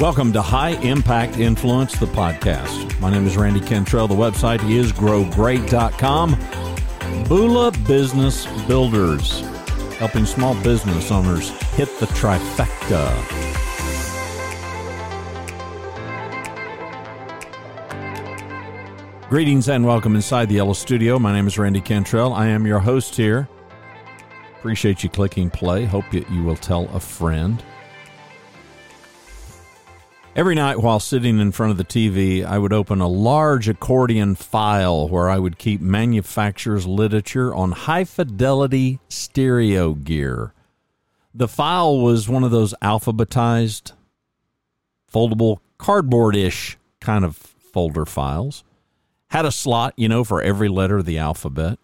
Welcome to High Impact Influence, the podcast. My name is Randy Cantrell. The website is growgreat.com. Bula Business Builders, helping small business owners hit the trifecta. Greetings and welcome inside the Yellow Studio. My name is Randy Cantrell. I am your host here. Appreciate you clicking play. Hope that you will tell a friend. Every night while sitting in front of the TV, I would open a large accordion file where I would keep manufacturer's literature on high fidelity stereo gear. The file was one of those alphabetized, foldable, cardboard ish kind of folder files. Had a slot, you know, for every letter of the alphabet.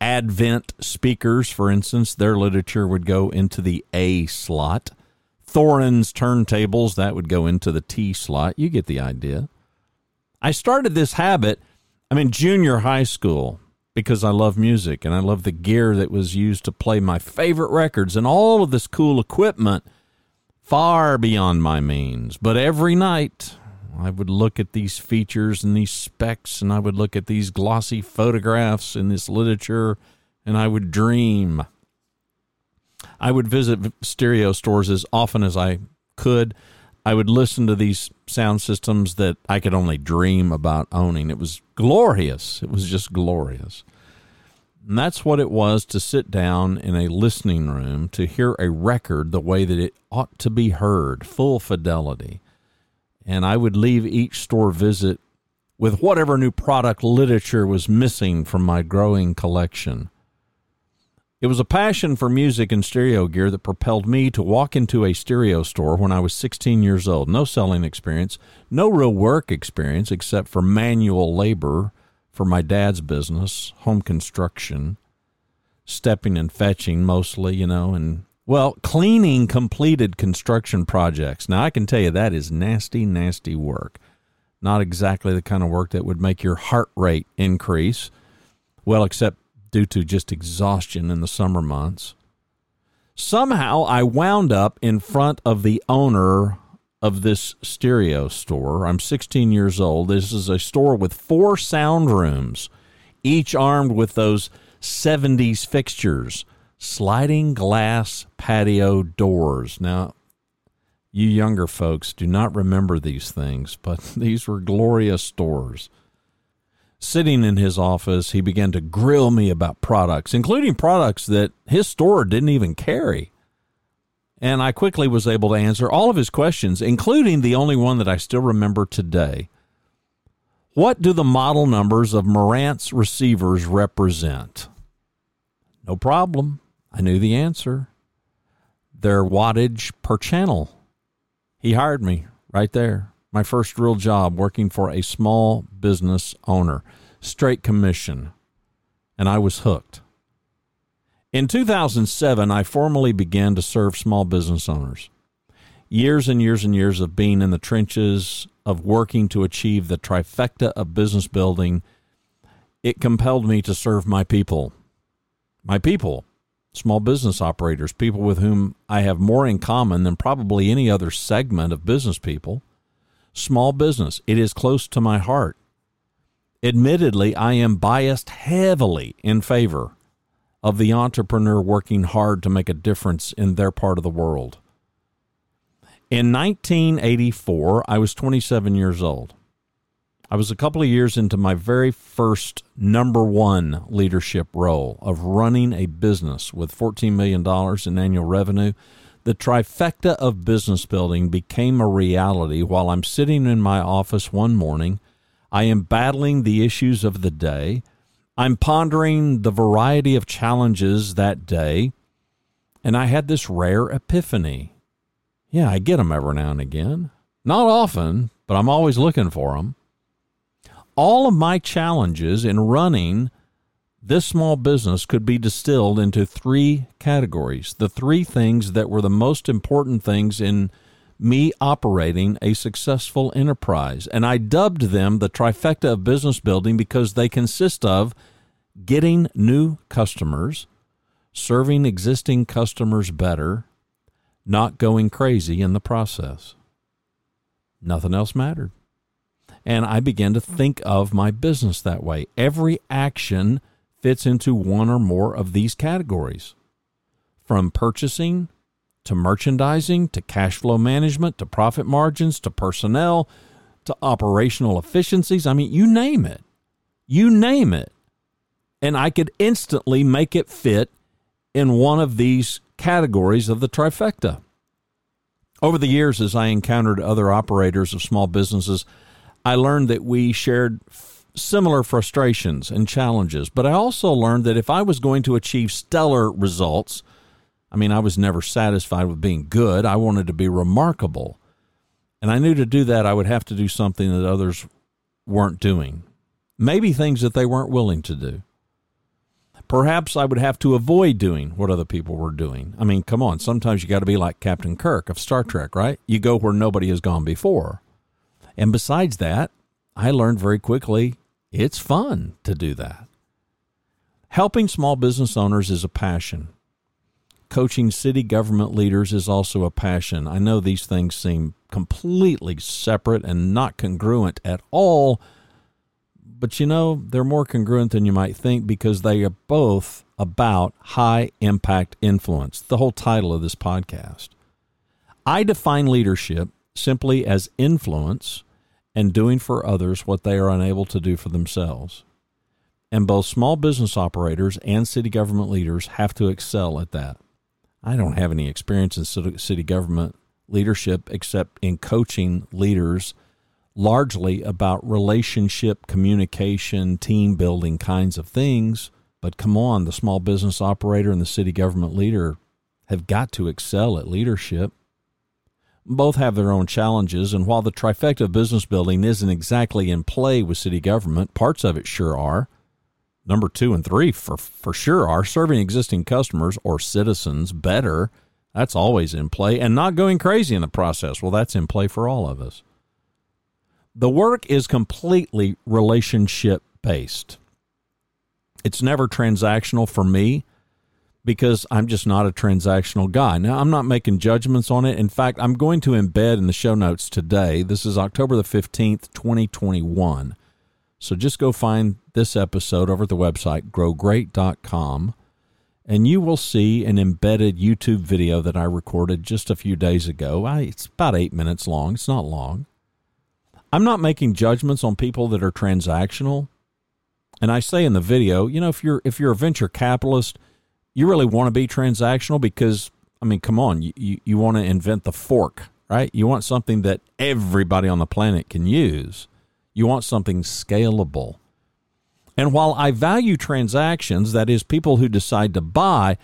Advent speakers, for instance, their literature would go into the A slot. Thorens turntables, that would go into the T slot. You get the idea. I started this habit, I'm in junior high school because I love music and I love the gear that was used to play my favorite records and all of this cool equipment far beyond my means. But every night I would look at these features and these specs and I would look at these glossy photographs in this literature and I would dream. I would visit stereo stores as often as I could. I would listen to these sound systems that I could only dream about owning. It was glorious. It was just glorious. And that's what it was to sit down in a listening room to hear a record the way that it ought to be heard, full fidelity. And I would leave each store visit with whatever new product literature was missing from my growing collection. It was a passion for music and stereo gear that propelled me to walk into a stereo store when I was 16 years old. No selling experience, no real work experience except for manual labor for my dad's business, home construction, stepping and fetching mostly, you know, and well, cleaning completed construction projects. Now, I can tell you that is nasty, nasty work. Not exactly the kind of work that would make your heart rate increase. Well, except due to just exhaustion in the summer months. Somehow I wound up in front of the owner of this stereo store. I'm 16 years old. This is a store with four sound rooms, each armed with those 70s fixtures, sliding glass patio doors. Now, you younger folks do not remember these things, but these were glorious stores. Sitting in his office, he began to grill me about products, including products that his store didn't even carry. And I quickly was able to answer all of his questions, including the only one that I still remember today. What do the model numbers of Marantz receivers represent? No problem. I knew the answer. Their wattage per channel. He hired me right there my first real job working for a small business owner, straight commission, and I was hooked. In 2007, I formally began to serve small business owners. Years and years and years of being in the trenches, of working to achieve the trifecta of business building, it compelled me to serve my people. My people, small business operators, people with whom I have more in common than probably any other segment of business people small business. It is close to my heart. Admittedly, I am biased heavily in favor of the entrepreneur working hard to make a difference in their part of the world. In 1984, I was 27 years old. I was a couple of years into my very first number one leadership role of running a business with $14 million in annual revenue the trifecta of business building became a reality while I'm sitting in my office one morning. I am battling the issues of the day. I'm pondering the variety of challenges that day. And I had this rare epiphany. Yeah, I get them every now and again. Not often, but I'm always looking for them. All of my challenges in running this small business could be distilled into three categories. The three things that were the most important things in me operating a successful enterprise. And I dubbed them the trifecta of business building because they consist of getting new customers, serving existing customers better, not going crazy in the process. Nothing else mattered. And I began to think of my business that way. Every action fits into one or more of these categories from purchasing to merchandising to cash flow management to profit margins to personnel to operational efficiencies. I mean, you name it. You name it. And I could instantly make it fit in one of these categories of the trifecta. Over the years, as I encountered other operators of small businesses, I learned that we shared similar frustrations and challenges. But I also learned that if I was going to achieve stellar results, I mean, I was never satisfied with being good. I wanted to be remarkable. And I knew to do that, I would have to do something that others weren't doing, maybe things that they weren't willing to do. Perhaps I would have to avoid doing what other people were doing. I mean, come on, sometimes you got to be like Captain Kirk of Star Trek, right? You go where nobody has gone before. And besides that, I learned very quickly it's fun to do that. Helping small business owners is a passion coaching city government leaders is also a passion. I know these things seem completely separate and not congruent at all, but you know, they're more congruent than you might think because they are both about high impact influence, the whole title of this podcast. I define leadership simply as influence and doing for others what they are unable to do for themselves. And both small business operators and city government leaders have to excel at that. I don't have any experience in city government leadership except in coaching leaders largely about relationship, communication, team building kinds of things. But come on, the small business operator and the city government leader have got to excel at leadership. Both have their own challenges, and while the trifecta of business building isn't exactly in play with city government, parts of it sure are number two and three for for sure are serving existing customers or citizens better. That's always in play, and not going crazy in the process. Well, that's in play for all of us. The work is completely relationship based. It's never transactional for me because I'm just not a transactional guy. Now, I'm not making judgments on it. In fact, I'm going to embed in the show notes today. This is October the 15th, 2021 so just go find this episode over at the website, growgreat.com, and you will see an embedded YouTube video that I recorded just a few days ago. I, it's about eight minutes long, it's not long. I'm not making judgments on people that are transactional. And I say in the video, you know, if you're if you're a venture capitalist, you really want to be transactional because I mean, come on, you, you, you want to invent the fork, right? You want something that everybody on the planet can use. You want something scalable. And while I value transactions, that is, people who decide to buy,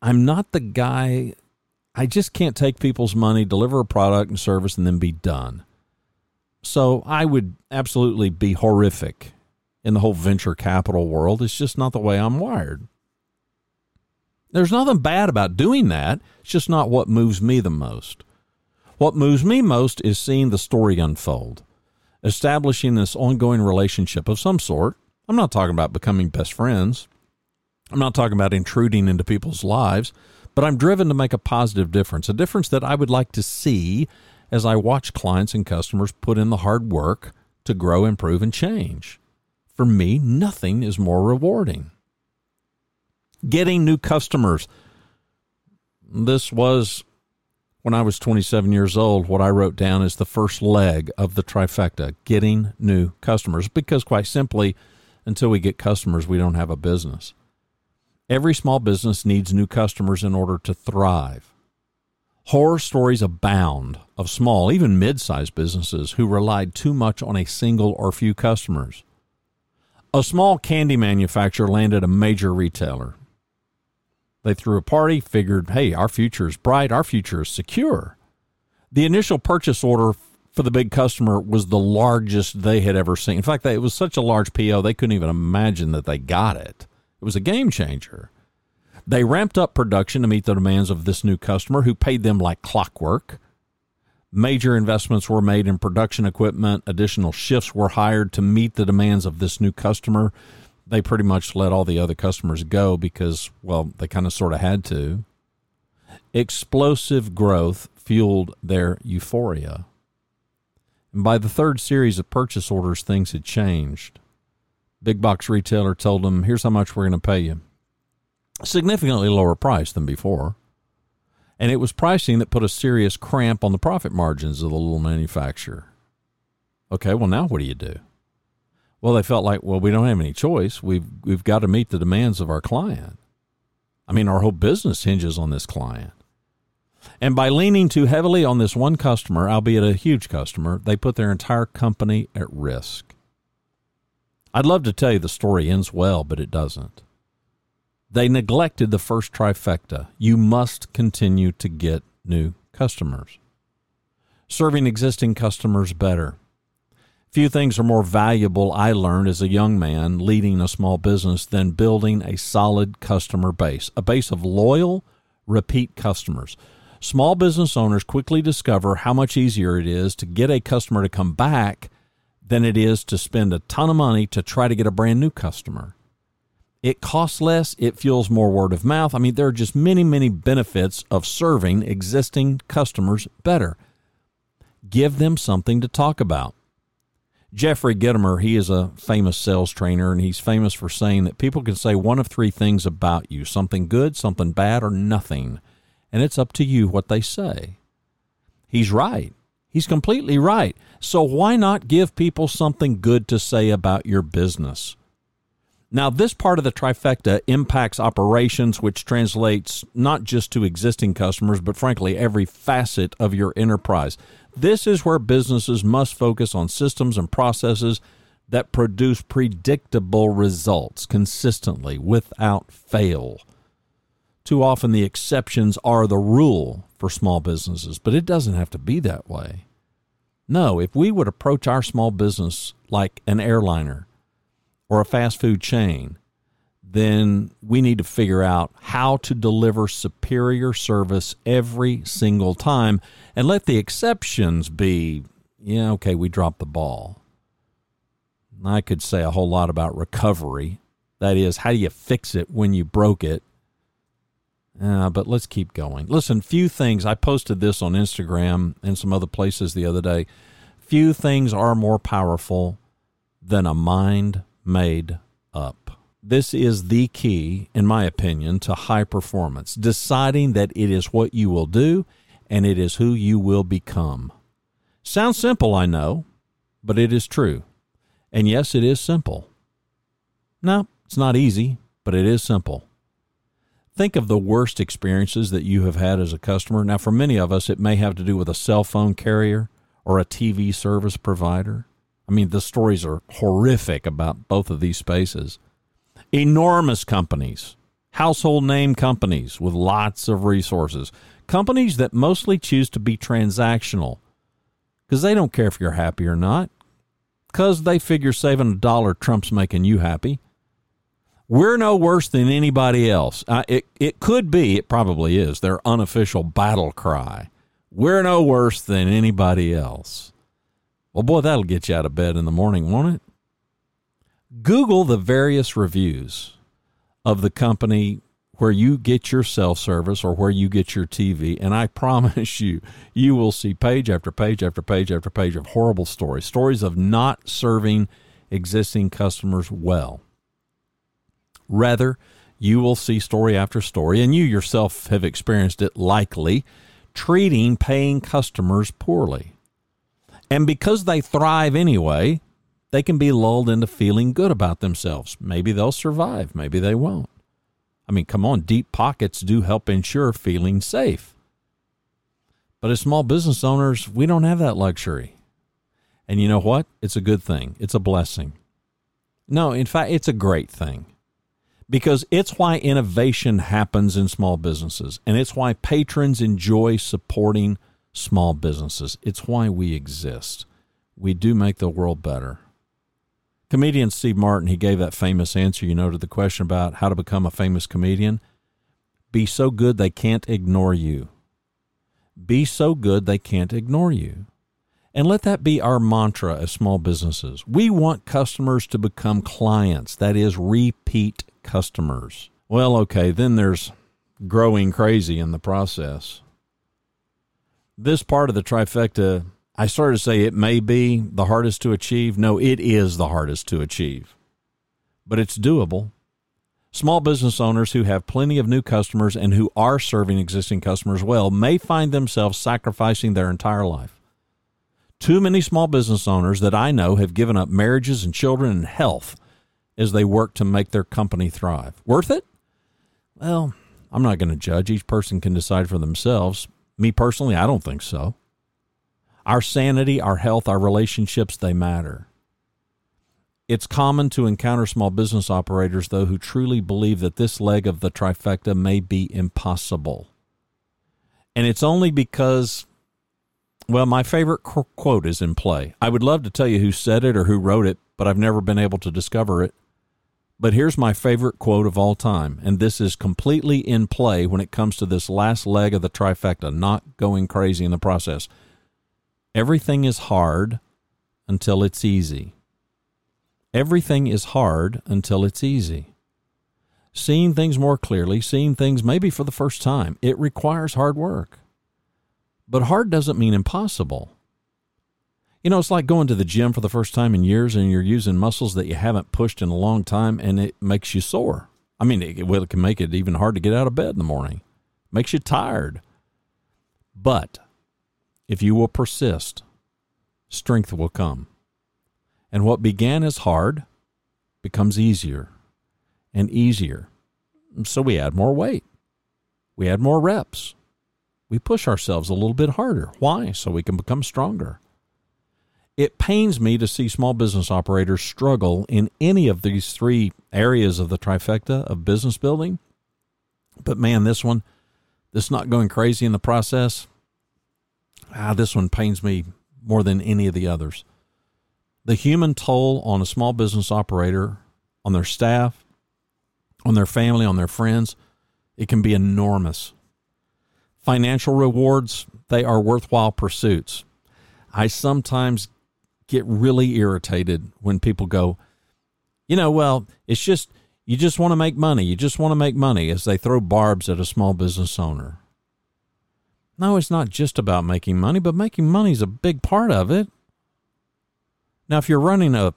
I'm not the guy, I just can't take people's money, deliver a product and service, and then be done. So I would absolutely be horrific in the whole venture capital world. It's just not the way I'm wired. There's nothing bad about doing that. It's just not what moves me the most. What moves me most is seeing the story unfold establishing this ongoing relationship of some sort. I'm not talking about becoming best friends. I'm not talking about intruding into people's lives, but I'm driven to make a positive difference, a difference that I would like to see as I watch clients and customers put in the hard work to grow, improve, and change. For me, nothing is more rewarding. Getting new customers. This was when I was 27 years old, what I wrote down is the first leg of the trifecta getting new customers. Because, quite simply, until we get customers, we don't have a business. Every small business needs new customers in order to thrive. Horror stories abound of small, even mid sized businesses who relied too much on a single or few customers. A small candy manufacturer landed a major retailer. They threw a party, figured, hey, our future is bright, our future is secure. The initial purchase order for the big customer was the largest they had ever seen. In fact, it was such a large PO, they couldn't even imagine that they got it. It was a game changer. They ramped up production to meet the demands of this new customer who paid them like clockwork. Major investments were made in production equipment, additional shifts were hired to meet the demands of this new customer they pretty much let all the other customers go because, well, they kind of sort of had to. Explosive growth fueled their euphoria. And by the third series of purchase orders, things had changed. Big box retailer told them, here's how much we're going to pay you. Significantly lower price than before. And it was pricing that put a serious cramp on the profit margins of the little manufacturer. Okay, well, now what do you do? Well, they felt like, well, we don't have any choice. We've, we've got to meet the demands of our client. I mean, our whole business hinges on this client. And by leaning too heavily on this one customer, albeit a huge customer, they put their entire company at risk. I'd love to tell you the story ends well, but it doesn't. They neglected the first trifecta. You must continue to get new customers. Serving existing customers better. Few things are more valuable, I learned as a young man leading a small business, than building a solid customer base, a base of loyal, repeat customers. Small business owners quickly discover how much easier it is to get a customer to come back than it is to spend a ton of money to try to get a brand new customer. It costs less, it fuels more word of mouth. I mean, there are just many, many benefits of serving existing customers better. Give them something to talk about. Jeffrey Gitomer, he is a famous sales trainer, and he's famous for saying that people can say one of three things about you something good, something bad, or nothing. And it's up to you what they say. He's right. He's completely right. So why not give people something good to say about your business? Now, this part of the trifecta impacts operations, which translates not just to existing customers, but frankly, every facet of your enterprise. This is where businesses must focus on systems and processes that produce predictable results consistently without fail. Too often, the exceptions are the rule for small businesses, but it doesn't have to be that way. No, if we would approach our small business like an airliner or a fast food chain, then we need to figure out how to deliver superior service every single time and let the exceptions be, yeah, okay, we dropped the ball. I could say a whole lot about recovery. That is, how do you fix it when you broke it? Uh, but let's keep going. Listen, few things, I posted this on Instagram and some other places the other day. Few things are more powerful than a mind made up. This is the key, in my opinion, to high performance deciding that it is what you will do and it is who you will become. Sounds simple, I know, but it is true. And yes, it is simple. No, it's not easy, but it is simple. Think of the worst experiences that you have had as a customer. Now, for many of us, it may have to do with a cell phone carrier or a TV service provider. I mean, the stories are horrific about both of these spaces. Enormous companies, household name companies with lots of resources, companies that mostly choose to be transactional because they don't care if you're happy or not, because they figure saving a dollar trumps making you happy. We're no worse than anybody else. Uh, it, it could be, it probably is, their unofficial battle cry. We're no worse than anybody else. Well, boy, that'll get you out of bed in the morning, won't it? Google the various reviews of the company where you get your cell service or where you get your TV, and I promise you, you will see page after page after page after page of horrible stories, stories of not serving existing customers well. Rather, you will see story after story, and you yourself have experienced it likely, treating paying customers poorly. And because they thrive anyway, they can be lulled into feeling good about themselves. Maybe they'll survive, maybe they won't. I mean, come on, deep pockets do help ensure feeling safe. But as small business owners, we don't have that luxury. And you know what? It's a good thing, it's a blessing. No, in fact, it's a great thing because it's why innovation happens in small businesses and it's why patrons enjoy supporting small businesses. It's why we exist. We do make the world better. Comedian Steve Martin, he gave that famous answer, you know, to the question about how to become a famous comedian. Be so good they can't ignore you. Be so good they can't ignore you. And let that be our mantra as small businesses. We want customers to become clients, that is, repeat customers. Well, okay, then there's growing crazy in the process. This part of the trifecta, I started to say it may be the hardest to achieve. No, it is the hardest to achieve, but it's doable. Small business owners who have plenty of new customers and who are serving existing customers well may find themselves sacrificing their entire life. Too many small business owners that I know have given up marriages and children and health as they work to make their company thrive. Worth it? Well, I'm not going to judge. Each person can decide for themselves. Me personally, I don't think so. Our sanity, our health, our relationships, they matter. It's common to encounter small business operators, though, who truly believe that this leg of the trifecta may be impossible. And it's only because, well, my favorite qu- quote is in play. I would love to tell you who said it or who wrote it, but I've never been able to discover it. But here's my favorite quote of all time, and this is completely in play when it comes to this last leg of the trifecta, not going crazy in the process. Everything is hard until it's easy. Everything is hard until it's easy. Seeing things more clearly, seeing things maybe for the first time, it requires hard work. But hard doesn't mean impossible. You know, it's like going to the gym for the first time in years and you're using muscles that you haven't pushed in a long time and it makes you sore. I mean, it, well, it can make it even hard to get out of bed in the morning, makes you tired. But if you will persist, strength will come. And what began as hard becomes easier and easier. So we add more weight. We add more reps. We push ourselves a little bit harder. Why? So we can become stronger. It pains me to see small business operators struggle in any of these three areas of the trifecta of business building. But man, this one, this not going crazy in the process, ah, this one pains me more than any of the others. The human toll on a small business operator, on their staff, on their family, on their friends, it can be enormous. Financial rewards, they are worthwhile pursuits. I sometimes get really irritated when people go, you know, well, it's just, you just want to make money. You just want to make money as they throw barbs at a small business owner. No, it's not just about making money, but making money is a big part of it. Now, if you're running a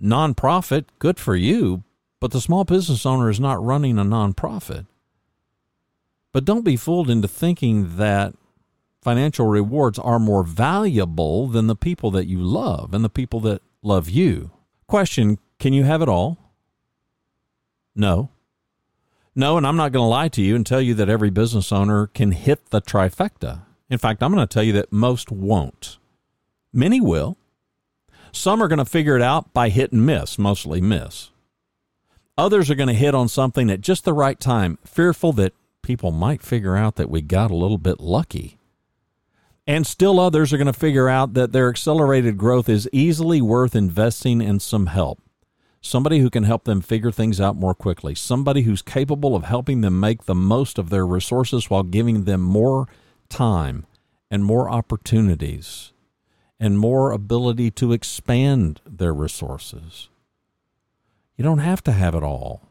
nonprofit, good for you, but the small business owner is not running a nonprofit. But don't be fooled into thinking that financial rewards are more valuable than the people that you love and the people that love you. Question Can you have it all? No. No, and I'm not going to lie to you and tell you that every business owner can hit the trifecta. In fact, I'm going to tell you that most won't. Many will, some are going to figure it out by hit and miss, mostly miss. Others are going to hit on something at just the right time, fearful that people might figure out that we got a little bit lucky. And still others are going to figure out that their accelerated growth is easily worth investing in some help. Somebody who can help them figure things out more quickly. Somebody who's capable of helping them make the most of their resources while giving them more time and more opportunities and more ability to expand their resources. You don't have to have it all.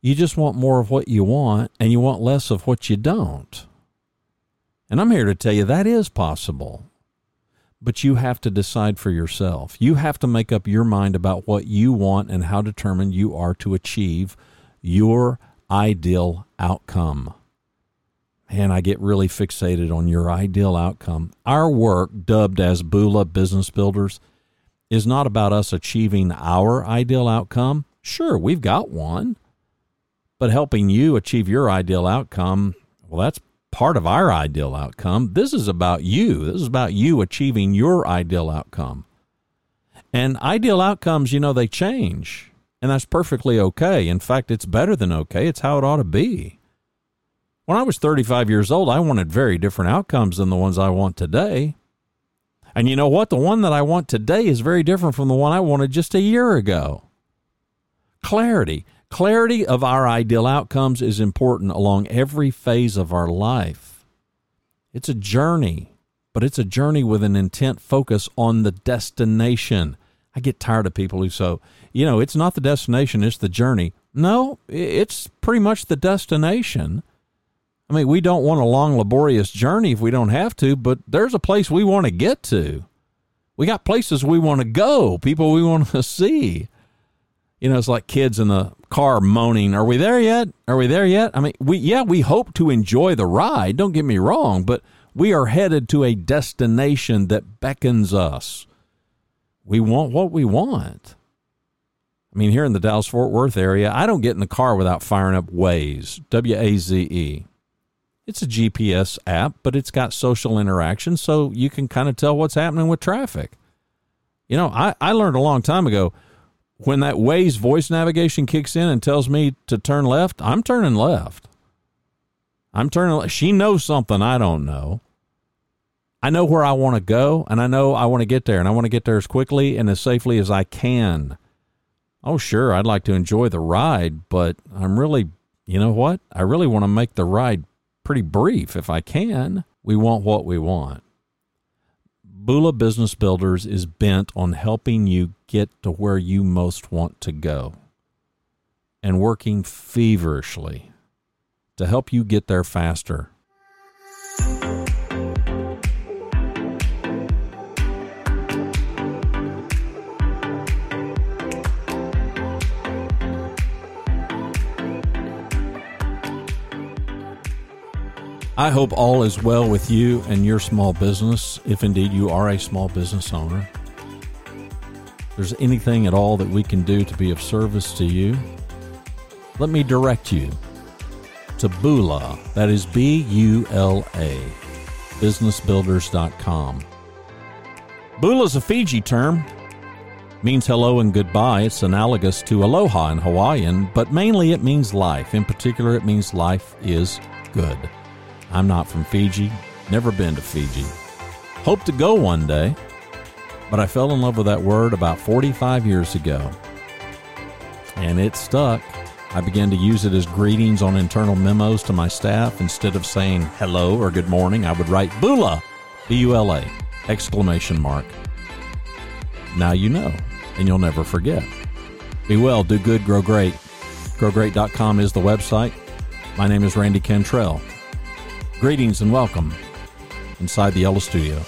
You just want more of what you want and you want less of what you don't. And I'm here to tell you that is possible. But you have to decide for yourself. You have to make up your mind about what you want and how determined you are to achieve your ideal outcome and I get really fixated on your ideal outcome. Our work, dubbed as Bula Business Builders, is not about us achieving our ideal outcome. Sure, we've got one, but helping you achieve your ideal outcome, well, that's part of our ideal outcome. This is about you. This is about you achieving your ideal outcome. And ideal outcomes, you know, they change, and that's perfectly okay. In fact, it's better than okay. It's how it ought to be. When I was 35 years old, I wanted very different outcomes than the ones I want today. And you know what? The one that I want today is very different from the one I wanted just a year ago. Clarity. Clarity of our ideal outcomes is important along every phase of our life. It's a journey, but it's a journey with an intent focus on the destination. I get tired of people who say, you know, it's not the destination, it's the journey. No, it's pretty much the destination I mean, we don't want a long, laborious journey if we don't have to, but there's a place we want to get to. We got places we want to go, people we want to see. You know, it's like kids in the car moaning, "Are we there yet? Are we there yet?" I mean, we yeah, we hope to enjoy the ride, don't get me wrong, but we are headed to a destination that beckons us. We want what we want. I mean, here in the Dallas Fort Worth area, I don't get in the car without firing up Waze, W A Z E. It's a GPS app, but it's got social interaction, so you can kind of tell what's happening with traffic. You know, I, I learned a long time ago when that Waze voice navigation kicks in and tells me to turn left, I'm turning left. I'm turning. Left. She knows something I don't know. I know where I want to go, and I know I want to get there, and I want to get there as quickly and as safely as I can. Oh, sure, I'd like to enjoy the ride, but I'm really, you know what? I really want to make the ride pretty brief if I can. We want what we want. Bula Business Builders is bent on helping you get to where you most want to go and working feverishly to help you get there faster. I hope all is well with you and your small business, if indeed you are a small business owner. If there's anything at all that we can do to be of service to you, let me direct you to Bula, that is B U L A, businessbuilders.com. Bula is a Fiji term, means hello and goodbye. It's analogous to aloha in Hawaiian, but mainly it means life. In particular, it means life is good. I'm not from Fiji, never been to Fiji. Hope to go one day, but I fell in love with that word about 45 years ago. And it stuck. I began to use it as greetings on internal memos to my staff. Instead of saying hello or good morning, I would write Bula, B U L A, exclamation mark. Now you know, and you'll never forget. Be well, do good, grow great. GrowGreat.com is the website. My name is Randy Cantrell. Greetings and welcome inside the Yellow Studio.